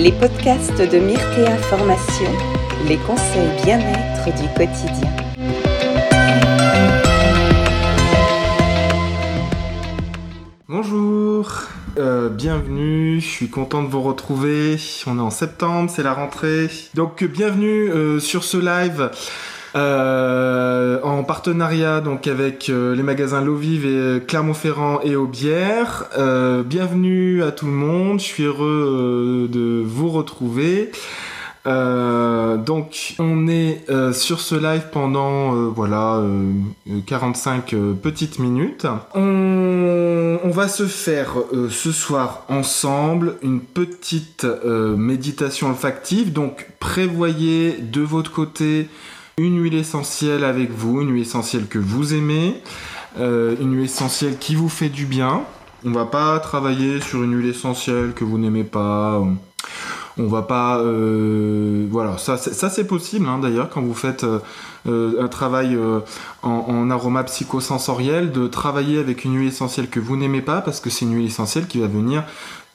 les podcasts de Myrtea Formation, les conseils bien-être du quotidien. Bonjour, euh, bienvenue, je suis content de vous retrouver. On est en septembre, c'est la rentrée. Donc bienvenue euh, sur ce live euh, en partenariat donc avec euh, les magasins Lovive et euh, Clermont-Ferrand et Aubière. bienvenue à tout le monde, je suis heureux de vous retrouver. donc on est sur ce live pendant voilà 45 petites minutes. On, on, va se faire ce soir ensemble une petite méditation olfactive. Donc prévoyez de votre côté une huile essentielle avec vous, une huile essentielle que vous aimez, euh, une huile essentielle qui vous fait du bien. On va pas travailler sur une huile essentielle que vous n'aimez pas. On va pas, euh, voilà, ça, c'est possible hein, d'ailleurs quand vous faites euh, un travail en, en, aroma psychosensoriel de travailler avec une huile essentielle que vous n'aimez pas parce que c'est une huile essentielle qui va venir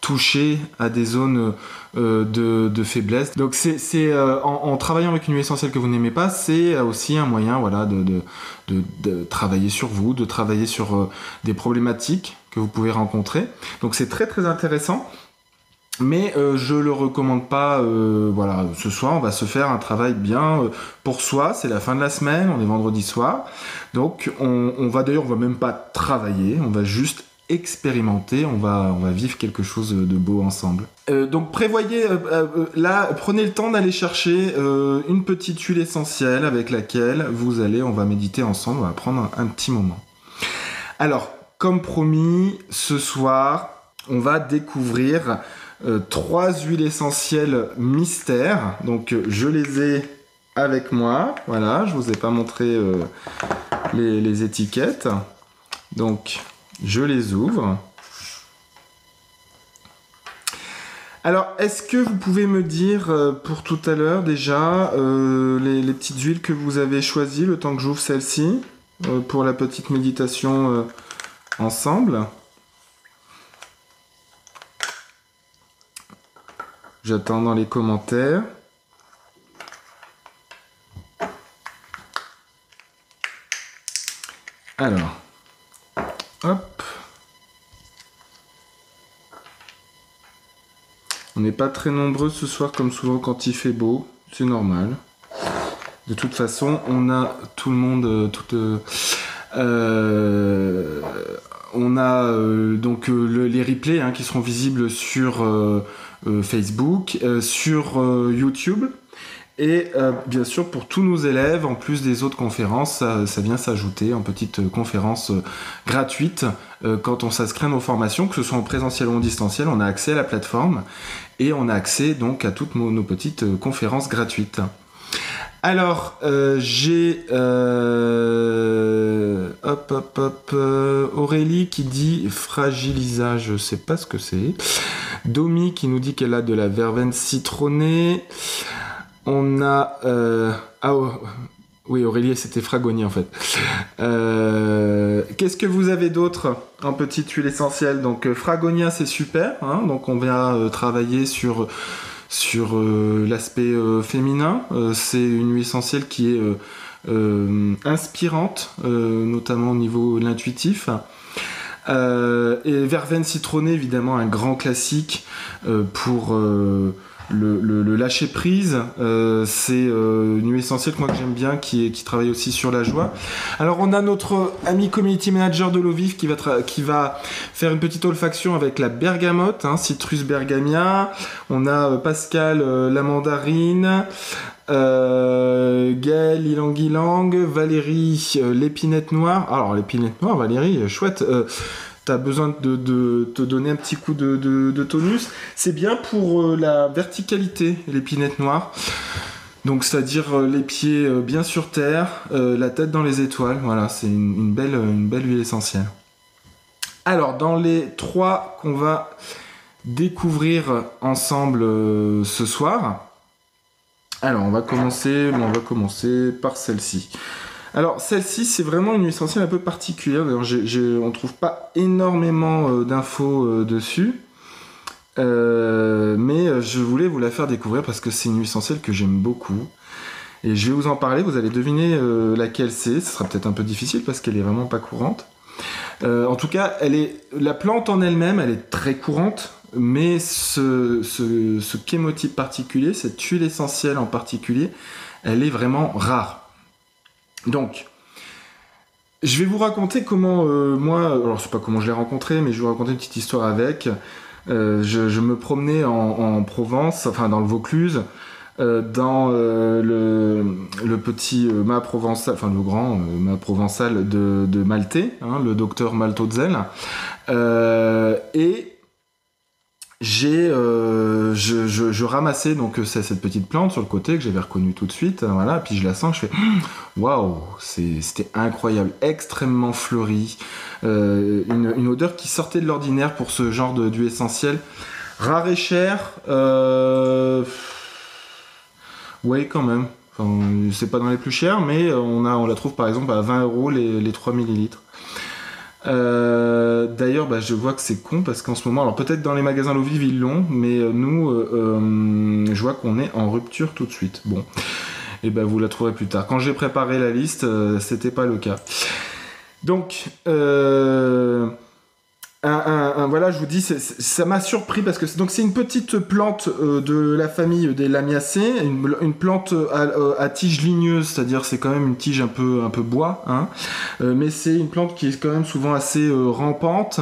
toucher à des zones euh, de, faiblesse. Donc c'est euh, en, travaillant avec une huile essentielle que vous n'aimez pas, c'est aussi un moyen de, de, travailler sur vous, de travailler sur euh, des problématiques que vous pouvez rencontrer. Donc c'est très très intéressant. Mais je le recommande pas. voilà, ce soir, on va se faire un travail bien pour soi. C'est la fin de la semaine, on est vendredi soir, donc on, on va d'ailleurs, on va même pas travailler, on va juste expérimenter, on va, on va vivre quelque chose de beau ensemble. Euh, donc prévoyez, euh, euh, là, prenez le temps d'aller chercher une petite huile essentielle avec laquelle vous allez, on va méditer ensemble, on va prendre un, petit moment. Alors, comme promis, ce soir, on va découvrir trois huiles essentielles mystères. Donc, je les ai avec moi. Voilà, je vous ai pas montré les, les étiquettes. Donc, je les ouvre. Alors, est-ce que vous pouvez me dire euh, pour tout à l'heure déjà euh, les, petites huiles que vous avez choisies le temps que j'ouvre celle-ci euh, pour la petite méditation ensemble? J'attends dans les commentaires. Alors, On n'est pas très nombreux ce soir comme souvent quand il fait beau, c'est normal. De toute façon, on a tout le monde, euh, euh, euh, on a donc les replays hein, qui seront visibles sur Facebook, sur YouTube. Et euh, bien sûr, pour tous nos élèves, en plus des autres conférences, ça, vient s'ajouter en petite euh, conférence euh, gratuite quand on s'inscrit à nos formations, que ce soit en présentiel ou en distanciel, on a accès à la plateforme et on a accès donc à toutes nos, petites conférences gratuites. Alors, j'ai hop hop hop Aurélie qui dit fragilisage, je sais pas ce que c'est. Domi qui nous dit qu'elle a de la verveine citronnée. On a. Euh, ah, oh, oui, Aurélie, c'était Fragoni en fait. Euh, qu'est-ce que vous avez d'autre en petite huile essentielle? Donc, euh, Fragonia, c'est super. Hein, donc, on vient travailler sur, sur l'aspect féminin. c'est une huile essentielle qui est inspirante, notamment au niveau de l'intuitif. et verveine citronnée, évidemment, un grand classique pour le, lâcher prise, euh, c'est euh, une huile essentielle que moi j'aime bien, qui, travaille aussi sur la joie. Alors on a notre ami community manager de qui va, qui va faire une petite olfaction avec la bergamote, hein, Citrus bergamia. On a euh, Pascal la mandarine. Gaël ilang Valérie l'épinette noire. Alors l'épinette noire, Valérie, chouette tu as besoin de, te donner un petit coup de, tonus. C'est bien pour euh, la verticalité, l'épinette noire. Donc, c'est-à-dire euh, les pieds euh, bien sur terre, la tête dans les étoiles. Voilà, c'est une, belle, une belle huile essentielle. Alors, dans les trois qu'on va découvrir ensemble ce soir, alors on va commencer, on va commencer par celle-ci. Alors celle-ci, c'est vraiment une essentielle un peu particulière. D'ailleurs, on ne trouve pas énormément euh, d'infos euh, dessus. mais je voulais vous la faire découvrir parce que c'est une huile essentielle que j'aime beaucoup. Et je vais vous en parler, vous allez deviner laquelle c'est. Ce sera peut-être un peu difficile parce qu'elle est vraiment pas courante. en tout cas, la plante en elle-même, elle est très courante, mais ce, ce, ce chémotype particulier, cette huile essentielle en particulier, elle est vraiment rare. Donc, je vais vous raconter comment euh, moi, alors c'est pas comment je l'ai rencontré, mais je vais vous raconter une petite histoire avec. Euh, je, me promenais en, Provence, enfin dans le Vaucluse, euh, dans le, petit mât provençal, enfin le grand mât provençal de, de Maltais, hein, le docteur Maltodzel. et j'ai euh, je, ramassais donc euh, cette petite plante sur le côté que j'avais reconnue tout de suite euh, voilà. Puis je la sens je fais waouh c'était incroyable extrêmement fleuri une, une, odeur qui sortait de l'ordinaire pour ce genre de d'huile essentielle. Rare et cher ouais quand même. C'est pas dans les plus chers mais on a on la trouve par exemple à 20 euros les, les 3 millilitres euh, d'ailleurs, bah, je vois que c'est con parce qu'en ce moment, alors peut-être dans les magasins L'eau vive ils l'ont, mais euh, nous, euh, je vois qu'on est en rupture tout de suite. Bon, et ben vous la trouverez plus tard. Quand j'ai préparé la liste, c'était pas le cas. Donc, voilà, je vous dis, ça m'a surpris parce que donc c'est une petite plante euh, de la famille des Lamiacées, une, plante euh, à, tige ligneuse, c'est-à-dire c'est quand même une tige un peu un bois, hein, euh, mais c'est une plante qui est quand même souvent assez rampante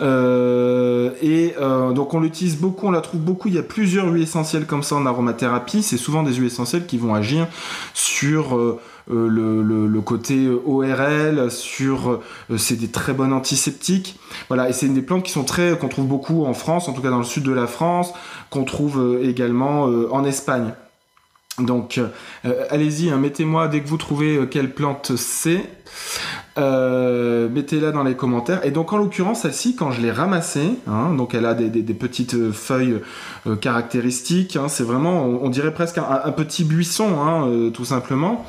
et donc on l'utilise beaucoup, on la trouve beaucoup. Il y a plusieurs huiles essentielles comme ça en aromathérapie. C'est souvent des huiles essentielles qui vont agir sur euh, le, côté ORL, sur euh, c'est des très bonnes antiseptiques. Voilà, et c'est une des plantes qui sont très qu'on trouve beaucoup en France, en tout cas dans le sud de la France, qu'on trouve euh, également en Espagne. Donc, allez-y, hein, mettez-moi dès que vous trouvez quelle plante c'est. mettez-la dans les commentaires. Et donc en l'occurrence, celle-ci, quand je l'ai ramassée, hein, donc elle a des, petites feuilles caractéristiques, hein, c'est vraiment, on, dirait presque un, petit buisson, tout simplement.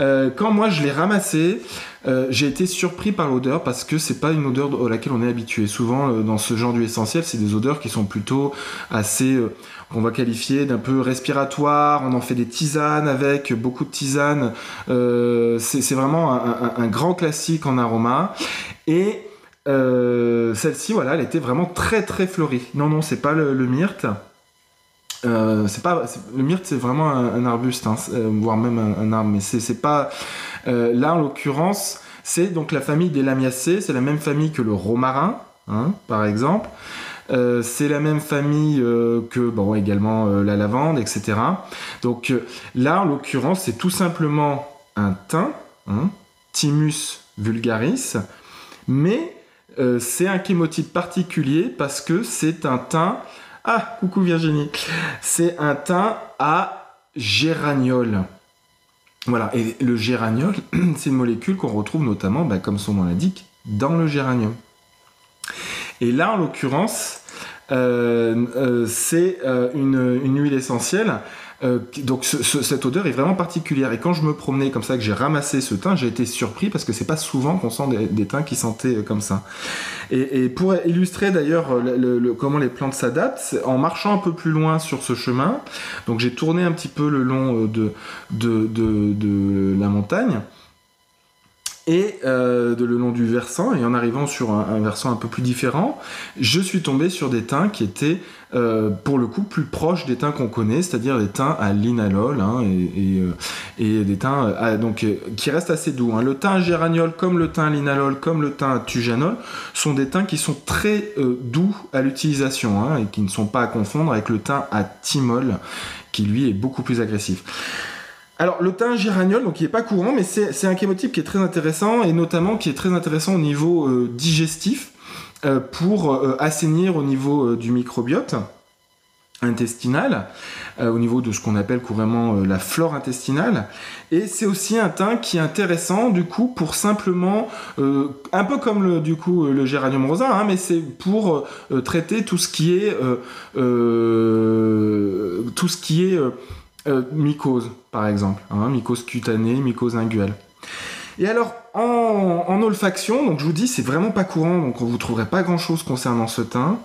Euh, quand moi je l'ai ramassé, euh, j'ai été surpris par l'odeur parce que c'est pas une odeur à laquelle on est habitué. Souvent euh, dans ce genre d'huile essentielle, c'est des odeurs qui sont plutôt assez, on va qualifier d'un peu respiratoire. On en fait des tisanes avec beaucoup de tisanes. c'est vraiment un, grand classique en aroma. Et celle-ci, voilà, elle était vraiment très très fleurie. Non non, c'est pas le myrte. Euh, c'est pas le myrte c'est vraiment un, arbuste hein, euh, voire même un, arbre mais c'est pas euh, là en l'occurrence c'est donc la famille des lamiacées c'est la même famille que le romarin hein, par exemple. C'est la même famille que bon également la lavande etc donc là en l'occurrence c'est tout simplement un thym hein, Thymus vulgaris mais c'est un chémotype particulier parce que c'est un thym ah, coucou Virginie. C'est un thym à géraniol. Voilà, et le géraniol, c'est une molécule qu'on retrouve notamment, bah, comme son nom l'indique, dans le géranium. Et là, en l'occurrence, euh, euh, c'est euh, une, huile essentielle euh, donc cette odeur est vraiment particulière. Et quand je me promenais comme ça, que j'ai ramassé ce thym, j'ai été surpris parce que c'est pas souvent qu'on sent des, des, thym qui sentaient euh, comme ça. Et, pour illustrer d'ailleurs le, comment les plantes s'adaptent, en marchant un peu plus loin sur ce chemin, donc j'ai tourné un petit peu le long euh, de, la montagne et de le long du versant, et en arrivant sur un, versant un peu plus différent, je suis tombé sur des teints qui étaient euh, pour le coup plus proches des teints qu'on connaît, c'est-à-dire des teints à linalol hein, et, euh, et, des teints donc, qui restent assez doux. Hein. Le teint géraniol, comme le teint linalol, comme le teint tujanol, sont des teints qui sont très doux à l'utilisation hein, et qui ne sont pas à confondre avec le teint à thymol, qui lui est beaucoup plus agressif. Alors le thym géraniol, donc il n'est pas courant, mais c'est un chémotype qui est très intéressant et notamment qui est très intéressant au niveau euh, digestif euh, pour euh, assainir au niveau du microbiote intestinal, au niveau de ce qu'on appelle couramment la flore intestinale. Et c'est aussi un thym qui est intéressant du coup pour simplement, un peu comme le, du coup le géranium rosa, hein, mais c'est pour traiter tout ce qui est tout ce qui est euh, mycose, par exemple, hein, mycose cutanée, mycose inguelle. Et alors, en, olfaction, donc je vous dis, c'est vraiment pas courant, donc vous trouverez pas grand chose concernant ce teint.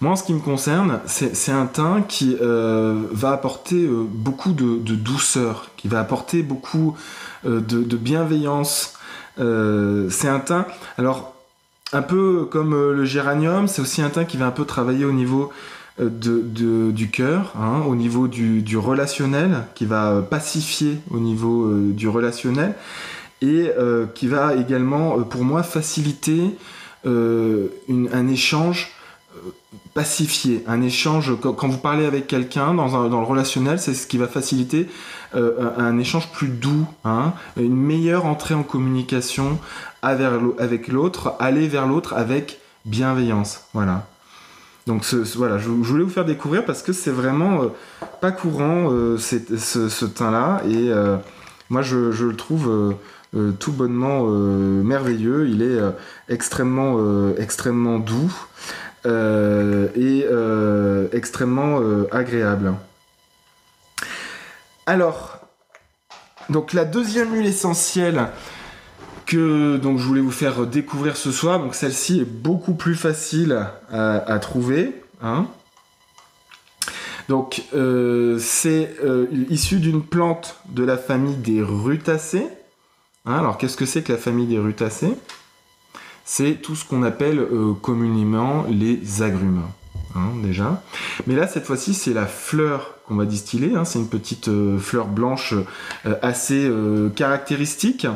Moi, en ce qui me concerne, c'est un teint qui euh, va apporter euh, beaucoup de, douceur, qui va apporter beaucoup de, de, bienveillance. c'est un teint, alors un peu comme le géranium, c'est aussi un teint qui va un peu travailler au niveau de, du cœur, hein, au niveau du, relationnel, qui va pacifier au niveau euh, du relationnel, et euh, qui va également, euh, pour moi, faciliter un échange pacifié, un échange, quand, vous parlez avec quelqu'un dans, dans, le relationnel, c'est ce qui va faciliter un, échange plus doux, hein, une meilleure entrée en communication avec l'autre, aller vers l'autre avec bienveillance. Voilà. Donc voilà, je, voulais vous faire découvrir parce que c'est vraiment euh, pas courant euh, ce, teint-là et euh, moi je, le trouve tout bonnement merveilleux. Il est extrêmement, extrêmement doux et extrêmement agréable. Alors, donc la deuxième huile essentielle que donc je voulais vous faire découvrir ce soir. Donc celle-ci est beaucoup plus facile à, trouver. Hein. Donc euh, c'est euh, issu d'une plante de la famille des rutacées. Hein. alors qu'est-ce que c'est que la famille des rutacées? C'est tout ce qu'on appelle euh, communément les agrumes. Hein, déjà. Mais là, cette fois-ci, c'est la fleur qu'on va distiller. c'est une petite fleur blanche assez caractéristique.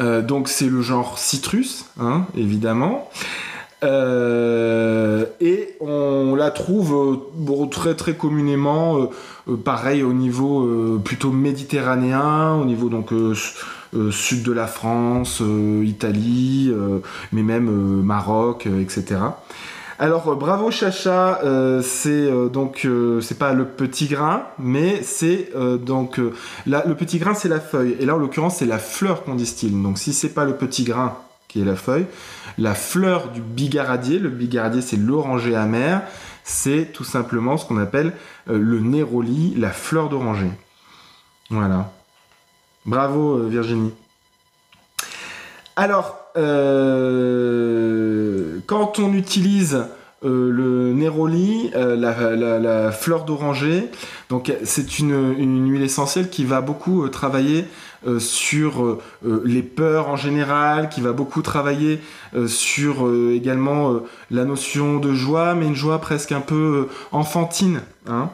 Euh, donc c'est le genre citrus, hein, évidemment. Euh, et on la trouve euh, très très communément, pareil au niveau plutôt méditerranéen, au niveau donc sud de la France, Italie, mais même Maroc, etc. Alors euh, bravo Chacha, euh, c'est euh, donc c'est pas le petit grain, mais c'est donc là le petit grain c'est la feuille et là en l'occurrence c'est la fleur qu'on distille. Donc si c'est pas le petit grain qui est la feuille, la fleur du bigaradier, le bigaradier c'est l'oranger amer, c'est tout simplement ce qu'on appelle le néroli, la fleur d'oranger. Voilà. Bravo Virginie. Alors, euh, quand on utilise euh, le néroli, euh, la, fleur d'oranger, c'est une, huile essentielle qui va beaucoup travailler sur les peurs en général, qui va beaucoup travailler sur également la notion de joie, mais une joie presque un peu enfantine. Hein.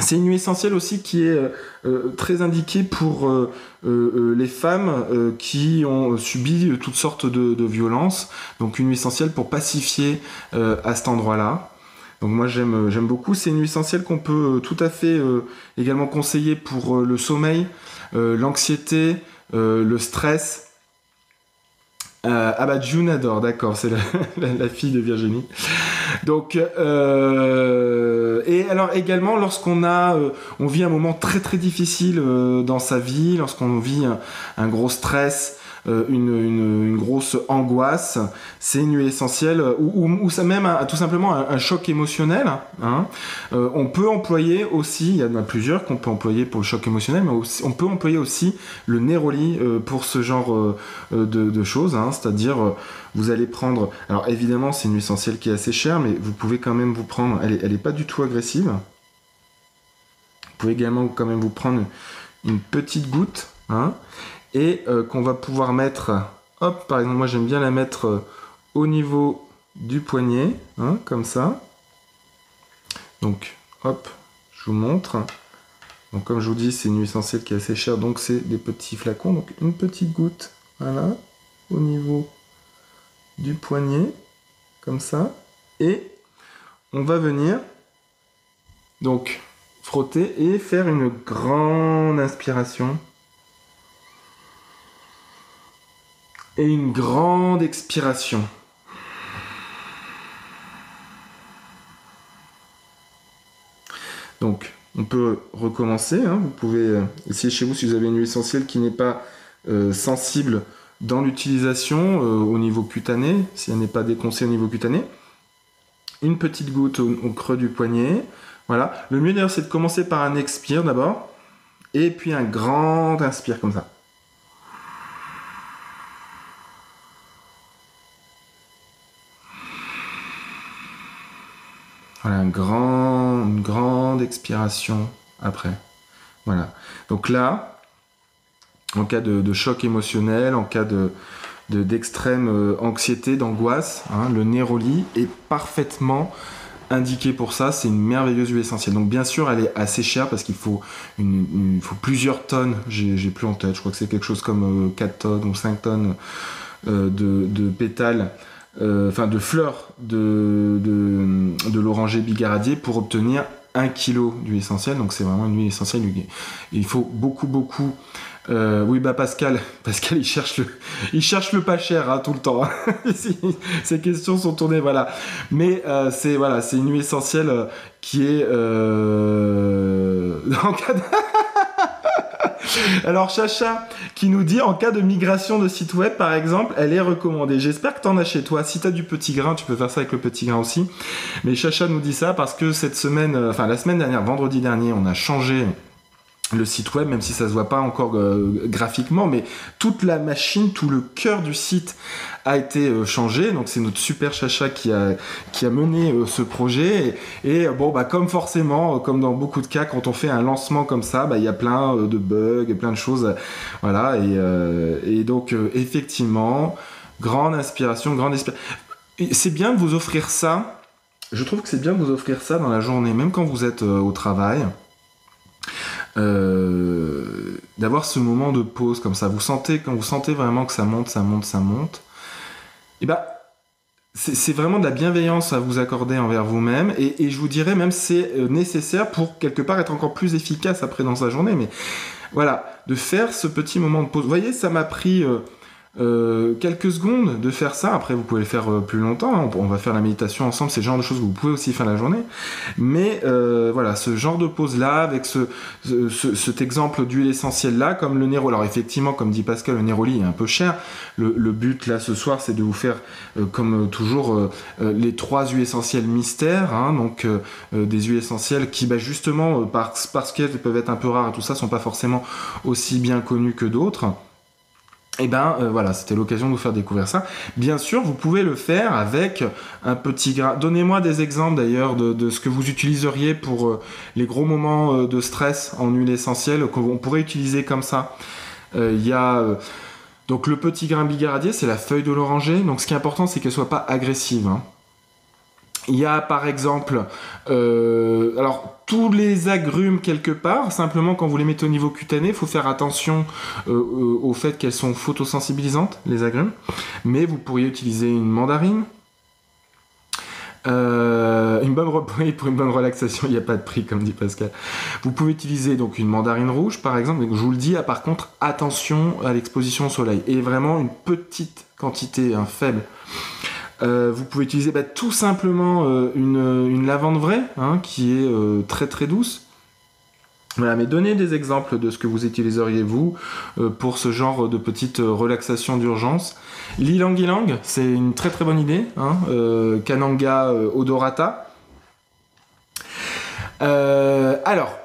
C'est une huile essentielle aussi qui est euh, euh, très indiquée pour euh, les femmes qui ont subi toutes sortes de, violences. Donc une huile essentielle pour pacifier à cet endroit-là. Donc moi j'aime beaucoup. C'est une huile essentielle qu'on peut tout à fait également conseiller pour le sommeil, l'anxiété, le stress. ah bah June adore, d'accord, c'est la, fille de Virginie. Donc, euh, et alors également, lorsqu'on a, euh, on vit un moment très très difficile euh, dans sa vie, lorsqu'on vit un, gros stress, une, grosse angoisse, c'est une nuit essentielle, ou, même tout simplement un, choc émotionnel. Hein. on peut employer aussi, il y en a plusieurs qu'on peut employer pour le choc émotionnel, mais on peut employer aussi le néroli pour ce genre de, choses, hein. c'est-à-dire vous allez prendre, alors évidemment c'est une huile essentielle qui est assez chère, mais vous pouvez quand même vous prendre, elle n'est est pas du tout agressive. Vous pouvez également quand même vous prendre une petite goutte, hein, et euh, qu'on va pouvoir mettre, hop, par exemple moi j'aime bien la mettre euh, au niveau du poignet, hein, comme ça. Donc hop, je vous montre. Donc comme je vous dis, c'est une huile essentielle qui est assez chère, donc c'est des petits flacons. Donc une petite goutte, voilà, au niveau du poignet, comme ça, et on va venir donc frotter et faire une grande inspiration et une grande expiration. Donc, on peut recommencer. Hein. Vous pouvez euh, essayer chez vous si vous avez une huile essentielle qui n'est pas euh, sensible dans l'utilisation euh, au niveau cutané, si elle n'est pas déconcée au niveau cutané. Une petite goutte au, creux du poignet. Voilà. Le mieux d'ailleurs, c'est de commencer par un expire d'abord. Et puis un grand inspire comme ça. Une grande expiration après. Voilà. Donc là, en cas de, choc émotionnel, en cas de, d'extrême euh, anxiété, d'angoisse, hein, le Neroli est parfaitement indiqué pour ça. C'est une merveilleuse huile essentielle. Donc bien sûr, elle est assez chère parce qu'il faut, faut plusieurs tonnes. J'ai, plus en tête. Je crois que c'est quelque chose comme 4 euh, tonnes ou 5 tonnes euh, de, pétales. Enfin, de fleurs de, de, de l'oranger bigaradier pour obtenir 1 kg d'huile essentielle. Donc c'est vraiment une huile essentielle. Il faut beaucoup, beaucoup euh, oui, bah Pascal, Pascal, il cherche le, il cherche le pas cher hein, tout le temps. Hein. Ces questions sont tournées, voilà. Mais euh, c'est voilà, c'est une nuit essentielle euh, qui est en cas de... Alors Chacha qui nous dit en cas de migration de site web par exemple, elle est recommandée. J'espère que tu en as chez toi. Si tu as du petit grain, tu peux faire ça avec le petit grain aussi. Mais Chacha nous dit ça parce que cette semaine, enfin la semaine dernière, vendredi dernier, on a changé le site web, même si ça se voit pas encore euh, graphiquement, mais toute la machine, tout le cœur du site a été euh, changé. Donc c'est notre super chacha qui a, qui a mené euh, ce projet. Et, bon, bah, comme forcément, comme dans beaucoup de cas, quand on fait un lancement comme ça, bah, il y a plein de bugs et plein de choses. Voilà. Et, donc effectivement, grande inspiration, grande inspiration. C'est bien de vous offrir ça. Je trouve que c'est bien de vous offrir ça dans la journée, même quand vous êtes au travail. Euh, d'avoir ce moment de pause comme ça. Vous sentez, quand vous sentez vraiment que ça monte, ça monte, ça monte, et eh ben, c'est vraiment de la bienveillance à vous accorder envers vous-même. Et, je vous dirais même c'est euh, nécessaire pour quelque part être encore plus efficace après dans sa journée. Mais voilà de faire ce petit moment de pause. Vous voyez ça m'a pris euh, euh, quelques secondes de faire ça. Après, vous pouvez le faire euh, plus longtemps. Hein. On, va faire la méditation ensemble. C'est le genre de choses que vous pouvez aussi faire la journée. Mais euh, voilà, ce genre de pause là, avec ce, cet exemple d'huile essentielle là, comme le Néroli. Alors effectivement, comme dit Pascal, le Néroli est un peu cher. Le, but là ce soir, c'est de vous faire, comme toujours, les trois huiles essentielles mystères. Hein. donc des huiles essentielles qui, bah, justement, parce, parce qu'elles peuvent être un peu rares et tout ça, sont pas forcément aussi bien connues que d'autres. Et eh ben euh, voilà, c'était l'occasion de vous faire découvrir ça. Bien sûr, vous pouvez le faire avec un petit grain. Donnez-moi des exemples d'ailleurs de, ce que vous utiliseriez pour euh, les gros moments euh, de stress en huile essentielle qu'on pourrait utiliser comme ça. Il y a donc le petit grain bigaradier, c'est la feuille de l'oranger. Donc ce qui est important, c'est qu'elle soit pas agressive. Hein. Il y a par exemple, euh, alors tous les agrumes quelque part, simplement quand vous les mettez au niveau cutané, il faut faire attention euh, euh, au fait qu'elles sont photosensibilisantes, les agrumes. Mais vous pourriez utiliser une mandarine. une bonne pour une bonne relaxation, il n'y a pas de prix comme dit Pascal. Vous pouvez utiliser donc une mandarine rouge par exemple. je vous le dis, par contre attention à l'exposition au soleil et vraiment une petite quantité, un faible. Euh, vous pouvez utiliser bah, tout simplement euh, une, lavande vraie, hein, qui est euh, très très douce. Voilà, mais donnez des exemples de ce que vous utiliseriez vous pour ce genre de petite relaxation d'urgence. L'ilang ilang, c'est une très très bonne idée. Hein, Kananga odorata. alors,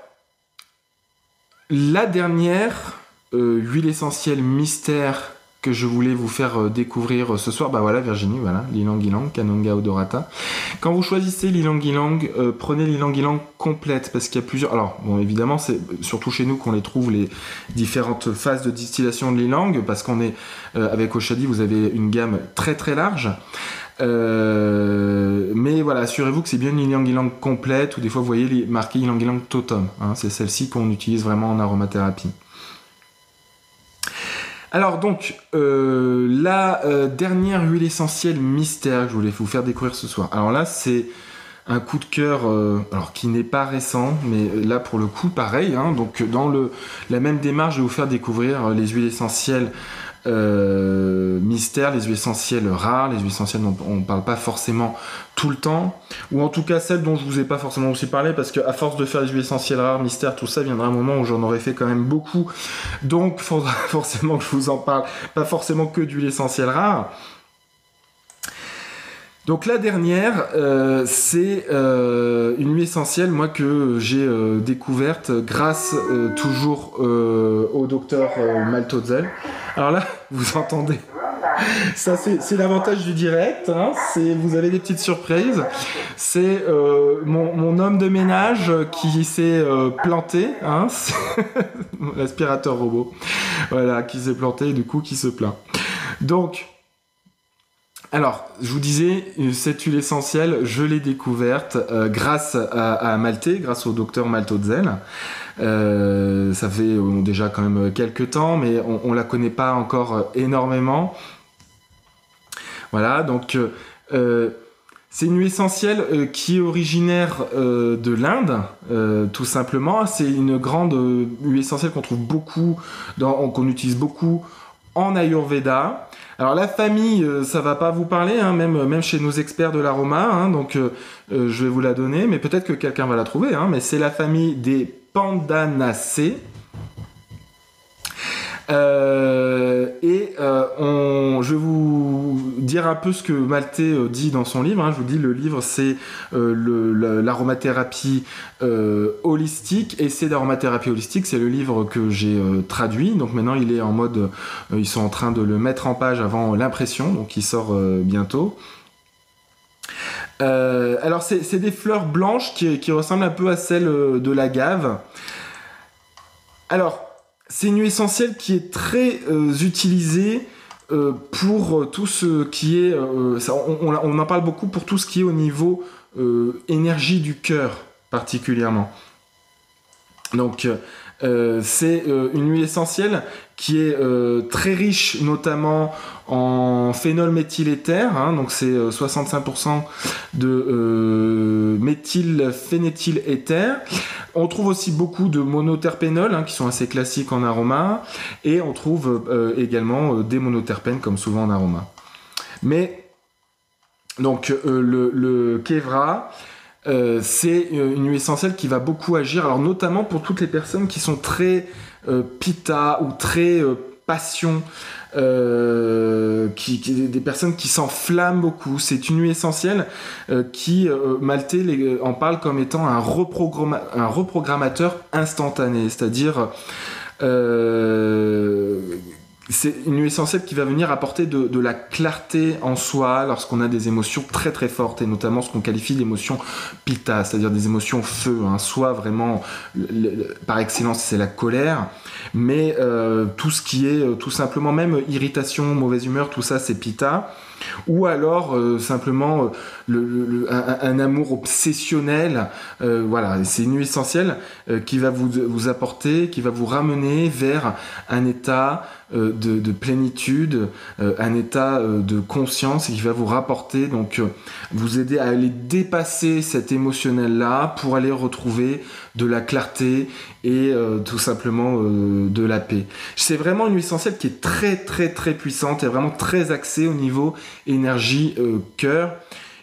la dernière huile essentielle mystère que je voulais vous faire euh, découvrir euh, ce soir. Bah voilà, Virginie, voilà, l'ilang ilang, Kananga odorata. Quand vous choisissez l'ilang ilang, euh, prenez l'ilang ilang complète parce qu'il y a plusieurs. Alors, bon, évidemment, c'est surtout chez nous qu'on les trouve les différentes phases de distillation de l'ilang parce qu'on est avec Oshadi, vous avez une gamme très très large. mais voilà, assurez-vous que c'est bien une ylang ylang complète, ou des fois vous voyez marqué ylang ylang totum. Hein, c'est celle-ci qu'on utilise vraiment en aromathérapie. Alors donc, euh, la euh, dernière huile essentielle mystère que je voulais vous faire découvrir ce soir. Alors là, c'est un coup de cœur, euh, qui n'est pas récent, mais là pour le coup, pareil. Hein. donc dans la même démarche, je vais vous faire découvrir les huiles essentielles euh, mystères, les huiles essentielles rares, les huiles essentielles dont on ne parle pas forcément tout le temps, ou en tout cas celles dont je vous ai pas forcément aussi parlé, parce qu'à force de faire les huiles essentielles rares, mystères, tout ça, viendra un moment où j'en aurais fait quand même beaucoup, donc faudra forcément que je vous en parle, pas forcément que d'huiles essentielles rares. Donc la dernière, euh, c'est euh, une huile essentielle, moi que j'ai euh, découverte grâce toujours au docteur Maltodzel. Alors là, vous entendez, Ça, c'est l'avantage du direct. Hein. Vous avez des petites surprises. C'est euh, mon, homme de ménage qui s'est euh, planté. Hein. L'aspirateur robot. Voilà, qui s'est planté et du coup qui se plaint. Donc, alors, je vous disais, cette huile essentielle, je l'ai découverte euh, grâce à, à, Maltais, grâce au docteur Maltodzel. Euh, ça fait déjà quand même quelques temps, mais on, ne la connaît pas encore énormément. Voilà, donc euh, c'est une huile essentielle qui est originaire de l'Inde, tout simplement. C'est une grande huile essentielle qu'on trouve beaucoup, qu'on utilise beaucoup en Ayurveda. Alors la famille, euh, ça va pas vous parler, hein, même, même chez nos experts de l'aroma, hein, donc euh, euh, je vais vous la donner, mais peut-être que quelqu'un va la trouver, hein, mais c'est la famille des Pandanacées. Euh, et euh, on, je vais vous dire un peu ce que Maltais euh, dit dans son livre. Hein. Je vous dis, le livre, c'est l'aromathérapie holistique. Et c'est d'aromathérapie holistique, c'est le livre que j'ai traduit. Donc maintenant, il est en mode, ils sont en train de le mettre en page avant l'impression, donc il sort bientôt. alors c'est des fleurs blanches qui, qui, ressemblent un peu à celles de la gave. Alors, c'est une huile essentielle qui est très euh, utilisée euh, pour euh, tout ce qui est. on, en parle beaucoup pour tout ce qui est au niveau énergie du cœur, particulièrement. Donc, c'est une huile essentielle qui est très riche, notamment en phénol méthyléther, hein, donc c'est 65% de méthylphénéthyléther. On trouve aussi beaucoup de monoterpénols hein, qui sont assez classiques en aroma et on trouve euh, également euh, des monoterpènes comme souvent en aroma. Mais donc euh, le Kevra, c'est une huile essentielle qui va beaucoup agir, alors notamment pour toutes les personnes qui sont très pita ou très passion euh, qui, des personnes qui s'enflamment beaucoup. C'est une huile essentielle euh, qui, euh, Maltais en parle comme étant un, un reprogrammateur instantané, c'est-à-dire c'est une huile essentielle qui va venir apporter de, la clarté en soi lorsqu'on a des émotions très très fortes et notamment ce qu'on qualifie d'émotions pita, c'est-à-dire des émotions feu, hein. soit vraiment par excellence c'est la colère, mais euh, tout ce qui est euh, tout simplement même irritation, mauvaise humeur, tout ça c'est pita ou alors euh, simplement euh, un, amour obsessionnel. Euh, voilà, c'est une huile essentielle qui va vous, vous, apporter, qui va vous ramener vers un état de, plénitude, un état de conscience et qui va vous rapporter, donc vous aider à aller dépasser cet émotionnel-là pour aller retrouver de la clarté et tout simplement de la paix. C'est vraiment une huile essentielle qui est très très très puissante et vraiment très axée au niveau énergie euh, cœur.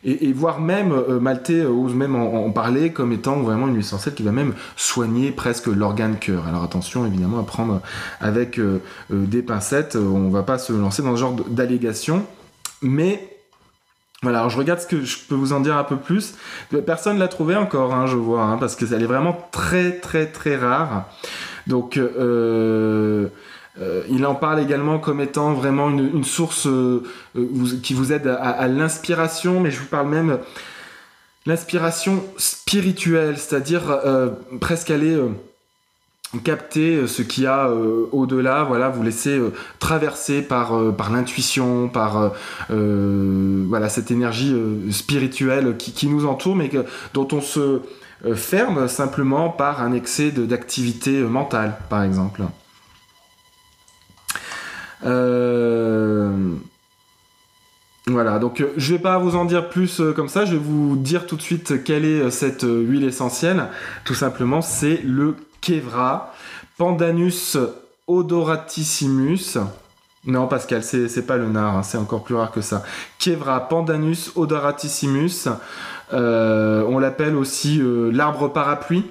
Et, voire même, euh, euh, ose même en, parler comme étant vraiment une huile essentielle qui va même soigner presque l'organe cœur. Alors attention évidemment à prendre avec des pincettes, on va pas se lancer dans ce genre d'allégation. Mais voilà, alors je regarde ce que je peux vous en dire un peu plus. Personne l'a trouvé encore, hein, je vois, hein, parce qu'elle est vraiment très très très rare. Donc euh, euh, il en parle également comme étant vraiment une, source euh, euh, qui vous aide à, l'inspiration, mais je vous parle même l'inspiration spirituelle, c'est-à-dire presque aller capter ce qu'il y a au-delà, voilà, vous laisser traverser par, l'intuition, par cette énergie spirituelle qui, nous entoure, mais dont on se ferme simplement par un excès d'activité mentale, par exemple. Euh, voilà, donc euh, je vais pas vous en dire plus euh, comme ça, je vais vous dire tout de suite quelle est cette huile essentielle. Tout simplement, c'est le Kevra Pandanus odoratissimus. Non, Pascal, c'est pas le nard, hein, c'est encore plus rare que ça. Kevra Pandanus odoratissimus. on l'appelle aussi l'arbre parapluie.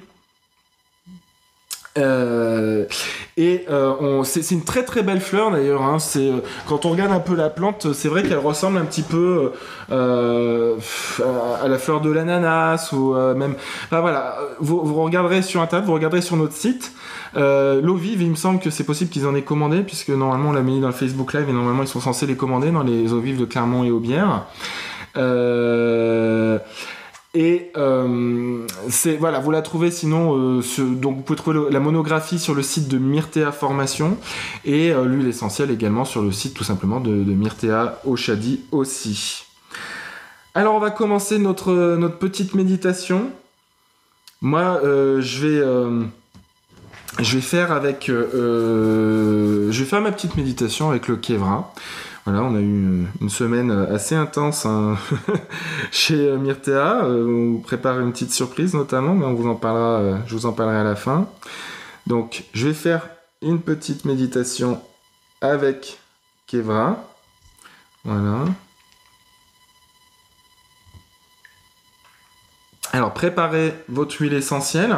Euh, et euh, c'est une très très belle fleur d'ailleurs. Hein. c'est euh, quand on regarde un peu la plante, c'est vrai qu'elle ressemble un petit peu euh, à, la fleur de l'ananas ou même. Enfin voilà, vous, vous, regarderez sur internet, vous regarderez sur notre site. L'eau vive, il me semble que c'est possible qu'ils en aient commandé puisque normalement on l'a mis dans le Facebook Live et normalement ils sont censés les commander dans les eaux vives de Clermont et Aubière. Euh, et euh, voilà, vous la trouvez sinon, euh, donc vous pouvez trouver la monographie sur le site de Myrtea Formation et euh, l'huile essentielle également sur le site tout simplement de, Myrtea Oshadi aussi. Alors on va commencer notre, notre petite méditation. Moi, je vais vais faire avec je vais faire ma petite méditation avec le Kevra. Voilà, on a eu une semaine assez intense hein, chez Myrtea. Euh, on prépare une petite surprise notamment, mais on vous en parlera, euh, je vous en parlerai à la fin. Donc, je vais faire une petite méditation avec Kevra. Voilà. Alors, préparez votre huile essentielle.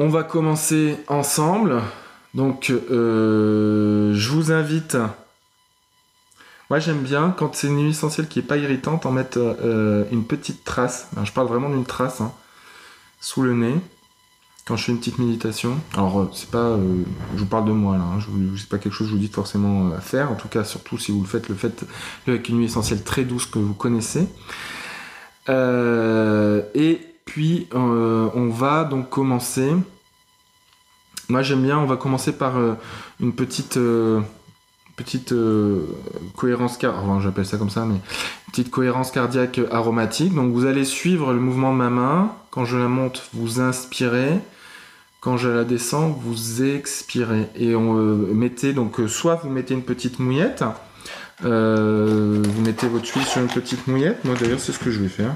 On va commencer ensemble. Donc, euh, je vous invite. Moi, j'aime bien quand c'est une huile essentielle qui est pas irritante, en mettre euh, une petite trace. je parle vraiment d'une trace hein, sous le nez quand je fais une petite méditation. Alors, euh, c'est pas, je vous parle de moi là. Hein, sais pas quelque chose que je vous dis forcément à faire. En tout cas, surtout si vous le faites, le faites avec une huile essentielle très douce que vous connaissez. et puis, euh, on va donc commencer. Moi, j'aime bien, on va commencer par euh, une petite, euh, petite cohérence cardiaque. Ça comme ça, mais petite cohérence cardiaque aromatique. Donc, vous allez suivre le mouvement de ma main. Quand je la monte, vous inspirez. Quand je la descends, vous expirez. Et on mettez donc soit vous mettez une petite mouillette. vous mettez votre huile sur une petite mouillette. Moi, d'ailleurs, c'est ce que je vais faire.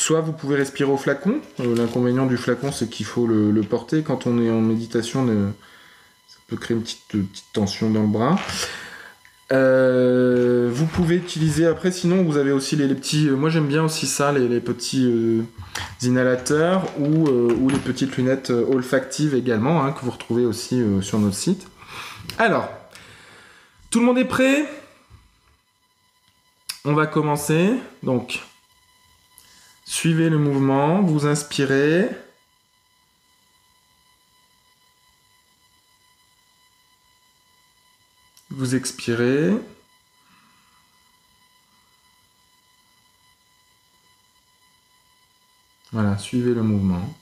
Soit vous pouvez respirer au flacon. Euh, l'inconvénient du flacon, c'est qu'il faut le, porter. Quand on est en méditation, ça peut créer une petite, tension dans le bras. Euh, vous pouvez utiliser après, sinon vous avez aussi les, petits. Euh, moi j'aime bien aussi ça, les, petits inhalateurs ou, les petites lunettes olfactives également, hein, que vous retrouvez aussi sur notre site. Alors, tout le monde est prêt? On va commencer. Donc, Suivez le mouvement, vous inspirez. Vous expirez. Voilà, suivez le mouvement.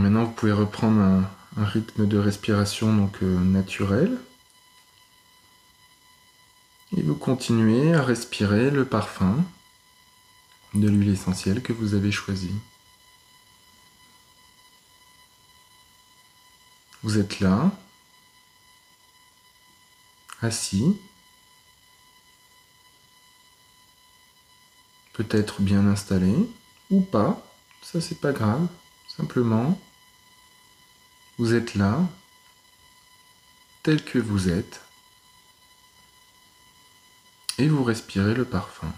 maintenant, vous pouvez reprendre un, rythme de respiration donc euh, naturel. Et vous continuez à respirer le parfum de l'huile essentielle que vous avez choisi. Vous êtes là, assis, peut-être bien installé ou pas, ça c'est pas grave, simplement vous êtes là, tel que vous êtes, et vous respirez le parfum.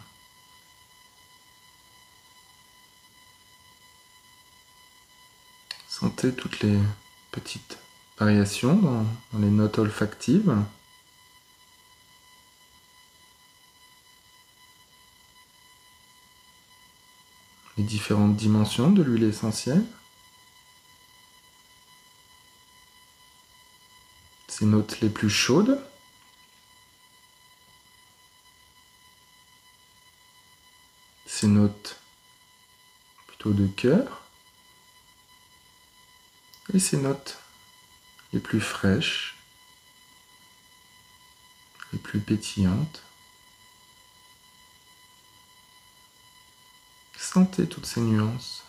Sentez toutes les petites variations dans, les notes olfactives. Les différentes dimensions de l'huile essentielle. Notes les plus chaudes. Ces notes plutôt de cœur. Et ces notes les plus fraîches, les plus pétillantes, Sentez toutes ces nuances.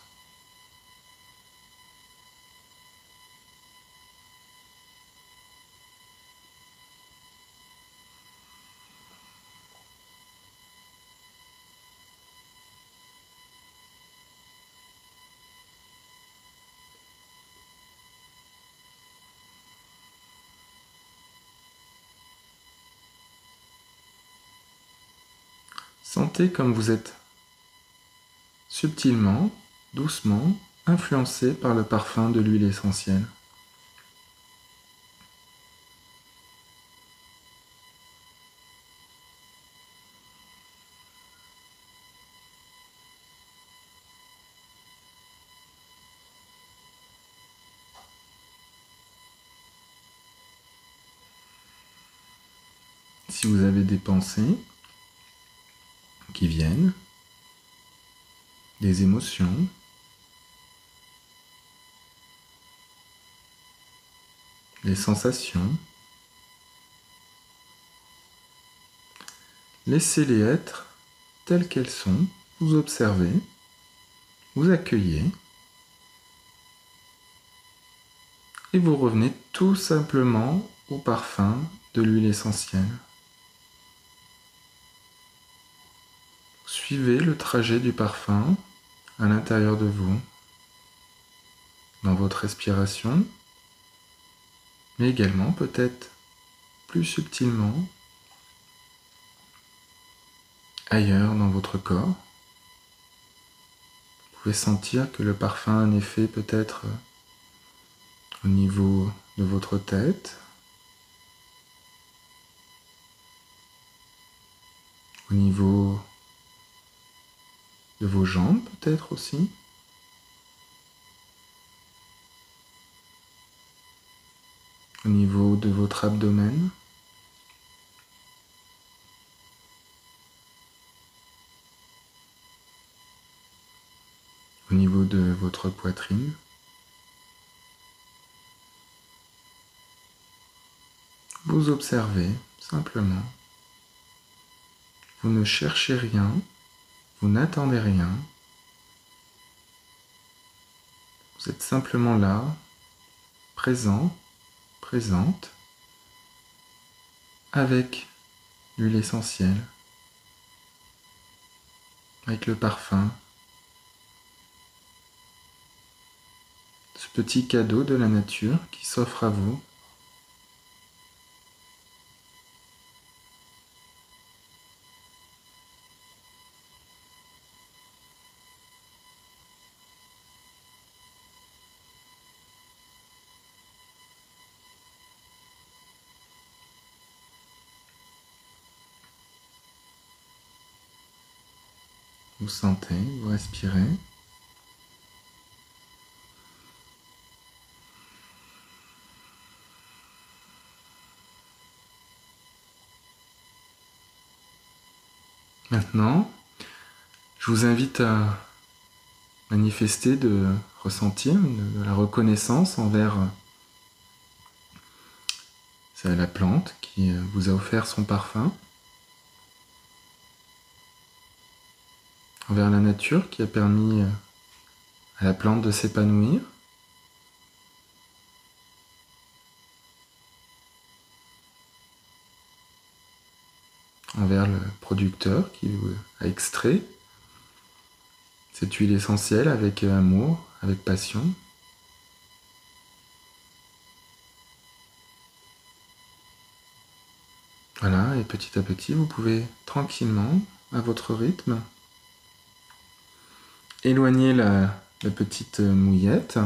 Sentez comme vous êtes subtilement, doucement, influencé par le parfum de l'huile essentielle. Si vous avez des pensées, viennent, des émotions, des sensations. Laissez-les être telles qu'elles sont, vous observez, vous accueillez, et vous revenez tout simplement au parfum de l'huile essentielle. Suivez le trajet du parfum à l'intérieur de vous, dans votre respiration, mais également peut-être plus subtilement ailleurs dans votre corps. Vous pouvez sentir que le parfum a un effet peut-être au niveau de votre tête, au niveau de vos jambes peut-être aussi. Au niveau de votre abdomen. Au niveau de votre poitrine. Vous observez simplement. Vous ne cherchez rien. N'attendez rien. Vous êtes simplement là, présent, présente, avec l'huile essentielle, avec le parfum, ce petit cadeau de la nature qui s'offre à vous Vous sentez, vous respirez. Maintenant, je vous invite à manifester de ressentir de la reconnaissance envers euh, la plante qui euh, vous a offert son parfum. Envers la nature qui a permis euh, à la plante de s'épanouir. envers le producteur qui a extrait cette huile essentielle avec amour, avec passion. Voilà, et petit à petit, vous pouvez tranquillement, à votre rythme, éloigner la, petite mouillette.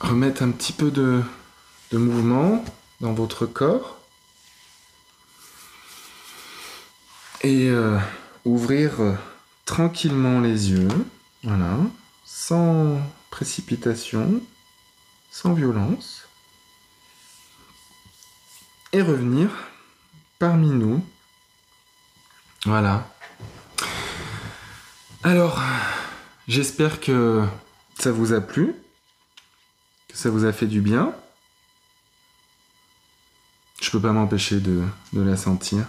Remettre un petit peu de, mouvement dans votre corps. Et euh, ouvrir euh, tranquillement les yeux. Voilà. Sans précipitation, sans violence. Et revenir parmi nous. Voilà. Alors, j'espère que ça vous a plu, que ça vous a fait du bien. Je peux pas m'empêcher de, la sentir.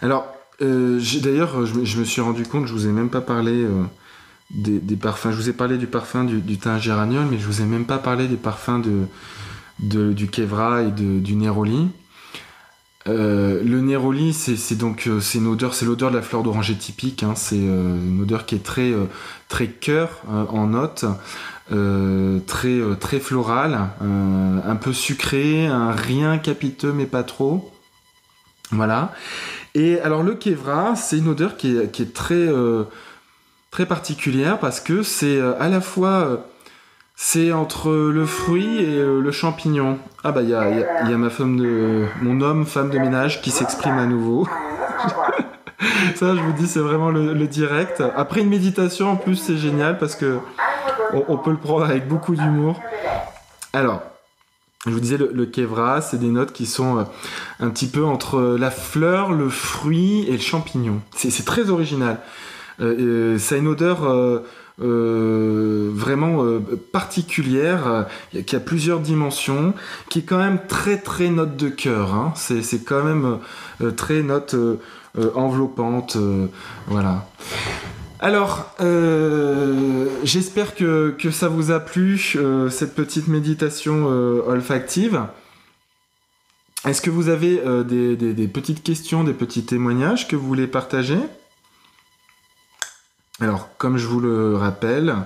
Alors, D'ailleurs, je, me suis rendu compte, je vous ai même pas parlé des, parfums. Je vous ai parlé du parfum du, du thym mais je vous ai même pas parlé des parfums du Kevra et du Neroli. Euh, le Neroli, c'est donc euh, c'est une odeur, c'est l'odeur de la fleur d'oranger typique. Hein. c'est euh, une odeur qui est très très cœur en note, très très florale, un peu sucré, un rien capiteux mais pas trop. Voilà. Et alors le Kevra, c'est une odeur qui est, qui est très très particulière parce que c'est à la fois c'est entre le fruit et euh, le champignon. Ah bah il y a, ma femme de mon homme femme de ménage qui s'exprime à nouveau. Ça je vous dis c'est vraiment le, direct. Après une méditation en plus c'est génial parce que on, peut le prendre avec beaucoup d'humour. Alors je vous disais, le, kevra, c'est des notes qui sont euh, un petit peu entre la fleur, le fruit et le champignon. C'est très original. Euh, ça a une odeur vraiment euh, particulière, euh, qui a plusieurs dimensions, qui est quand même très très note de cœur. Hein. C'est quand même très note enveloppante. voilà. Alors, j'espère que, que, ça vous a plu, cette petite méditation olfactive. Est-ce que vous avez des, des, petites questions, des petits témoignages que vous voulez partager? Alors, comme je vous le rappelle,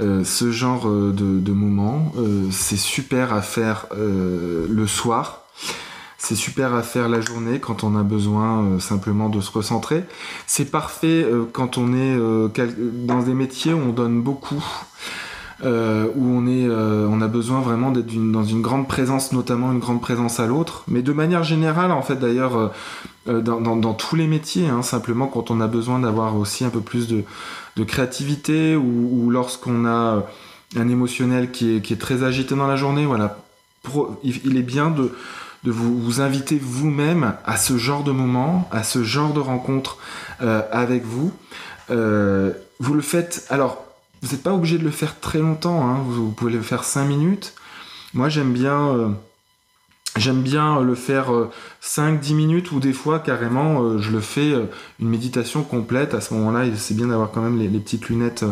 euh, ce genre euh, de, moment, euh, c'est super à faire le soir. C'est super à faire la journée quand on a besoin simplement de se recentrer. C'est parfait quand on est dans des métiers où on donne beaucoup, où on, est, on a besoin vraiment d'être dans une grande présence, notamment une grande présence à l'autre. Mais de manière générale, en fait, d'ailleurs, euh, dans, tous les métiers, hein, simplement quand on a besoin d'avoir aussi un peu plus de, créativité ou, lorsqu'on a un émotionnel qui est, très agité dans la journée, il, est bien de, vous, inviter vous-même à ce genre de moment, à ce genre de rencontre euh, avec vous. Euh, vous le faites, alors, vous n'êtes pas obligé de le faire très longtemps, hein, vous, vous, pouvez le faire 5 minutes. Moi, j'aime bien J'aime bien le faire 5-10 euh, minutes ou des fois carrément euh, je le fais euh, une méditation complète. À ce moment-là, c'est bien d'avoir quand même les, petites lunettes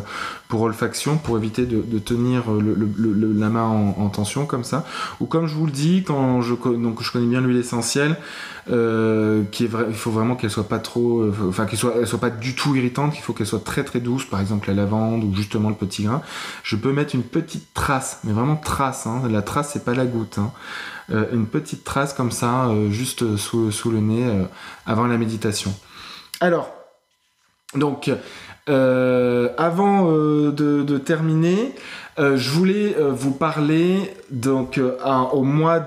pour olfaction pour éviter de, tenir la main en, tension comme ça. Ou comme je vous le dis, quand je, donc je connais bien l'huile essentielle, qui est il faut vraiment qu'elle soit pas trop, enfin qu'elle soit, soit pas du tout irritante, qu'il faut qu'elle soit très très douce, par exemple la lavande ou justement le petit grain. Je peux mettre une petite trace, mais vraiment trace. Hein. La trace c'est pas la goutte. Hein. Euh, une petite trace comme ça, euh, juste sous, le nez, euh, avant la méditation. Alors, donc, avant de, terminer, je voulais vous parler donc au mois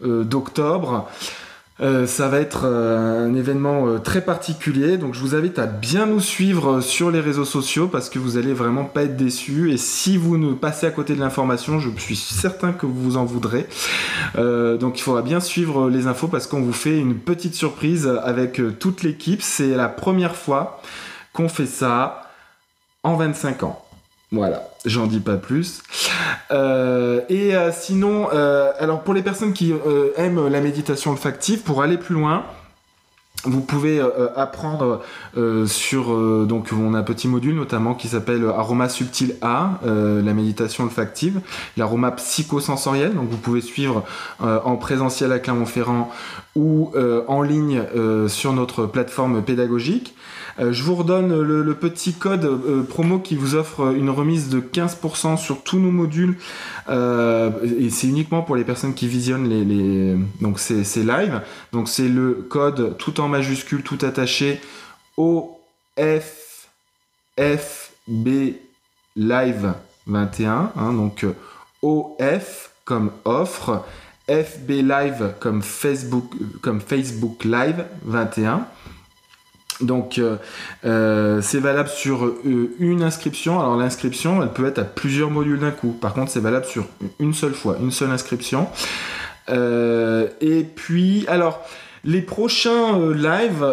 d'octobre. Euh, ça va être euh, un événement euh, très particulier, donc je vous invite à bien nous suivre sur les réseaux sociaux parce que vous allez vraiment pas être déçus. Et si vous ne passez à côté de l'information, je suis certain que vous vous en voudrez. donc il faudra bien suivre les infos parce qu'on vous fait une petite surprise avec toute l'équipe. C'est la première fois qu'on fait ça en 25 ans. Voilà, j'en dis pas plus. Euh, et euh, sinon, euh, alors pour les personnes qui aiment la méditation olfactive, pour aller plus loin, vous pouvez apprendre sur donc on a un petit module notamment qui s'appelle aroma subtil A, la méditation olfactive, l'aroma psychosensoriel. Donc vous pouvez suivre en présentiel à Clermont-Ferrand ou en ligne sur notre plateforme pédagogique. Euh, je vous redonne le, petit code euh, promo qui vous offre une remise de 15% sur tous nos modules. Euh, et c'est uniquement pour les personnes qui visionnent les, donc ces, lives. Donc c'est le code tout en majuscule, tout attaché OFFB Live 21. Hein, donc OF comme offre, FB Live comme Facebook, comme Facebook Live 21. Donc euh, euh, c'est valable sur euh, une inscription. Alors l'inscription, elle peut être à plusieurs modules d'un coup. Par contre, c'est valable sur une seule fois, une seule inscription. et puis, alors, les prochains lives,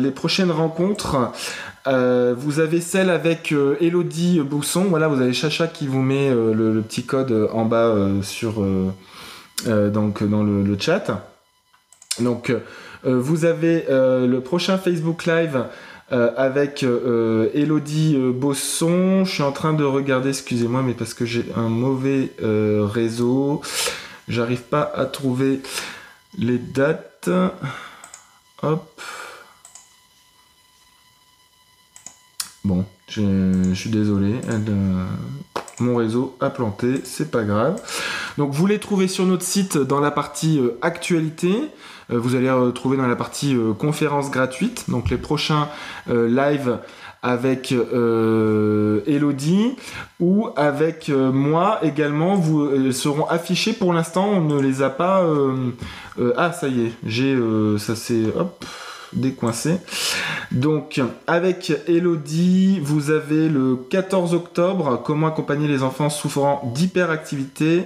les prochaines rencontres, vous avez celle avec Elodie Bousson. Voilà, vous avez Chacha qui vous met le, petit code en bas sur dans le, le chat. Donc vous avez le prochain Facebook Live avec Elodie Bosson. Je suis en train de regarder, excusez-moi, mais parce que j'ai un mauvais réseau, j'arrive pas à trouver les dates. Hop. Bon, je suis désolé. Euh, mon réseau a planté, c'est pas grave. Donc vous les trouvez sur notre site dans la partie euh, actualité. Euh, vous allez retrouver dans la partie conférence gratuite. Donc les prochains lives avec Elodie ou avec moi également vous seront affichés. Pour l'instant, on ne les a pas. ah, ça y est, j'ai ça c'est hop décoincé. Donc, avec Elodie, vous avez le 14 octobre, comment accompagner les enfants souffrant d'hyperactivité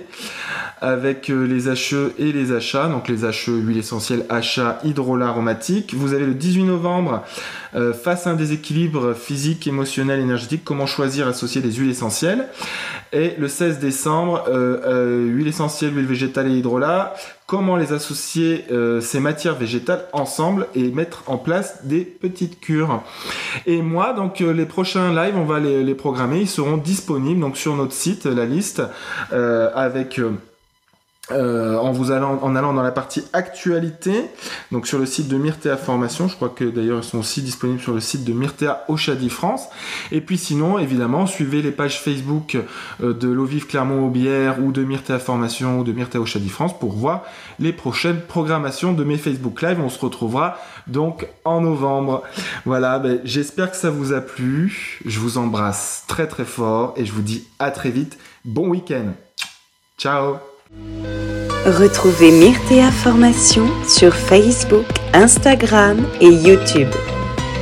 avec euh, les HE et les achats. Donc, les HE, huile essentielle, achats, hydrolat aromatique. Vous avez le 18 novembre, euh, face à un déséquilibre physique, émotionnel, énergétique, comment choisir, associer des huiles essentielles. Et le 16 décembre, euh, huile essentielle, huile végétale et hydrolat, comment les associer ces matières végétales ensemble et mettre en place des petites cures. Et moi, donc les prochains lives, on va les, programmer, ils seront disponibles donc sur notre site, la liste, avec euh, en vous allant en allant dans la partie actualité donc sur le site de Myrtea Formation je crois que d'ailleurs ils sont aussi disponibles sur le site de Myrtea Oshadi France. Et puis sinon évidemment suivez les pages Facebook euh, de l'Ovive Clermont-Aubière ou de Myrtea Formation ou de Myrtea Oshadi France pour voir les prochaines programmations de mes Facebook Live. On se retrouvera donc en novembre. Voilà ben, j'espère que ça vous a plu. Je vous embrasse très très fort et je vous dis à très vite. Bon week-end. Ciao Retrouvez Myrtea Formation sur Facebook, Instagram et YouTube.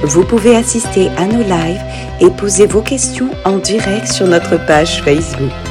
Vous pouvez assister à nos lives et poser vos questions en direct sur notre page Facebook.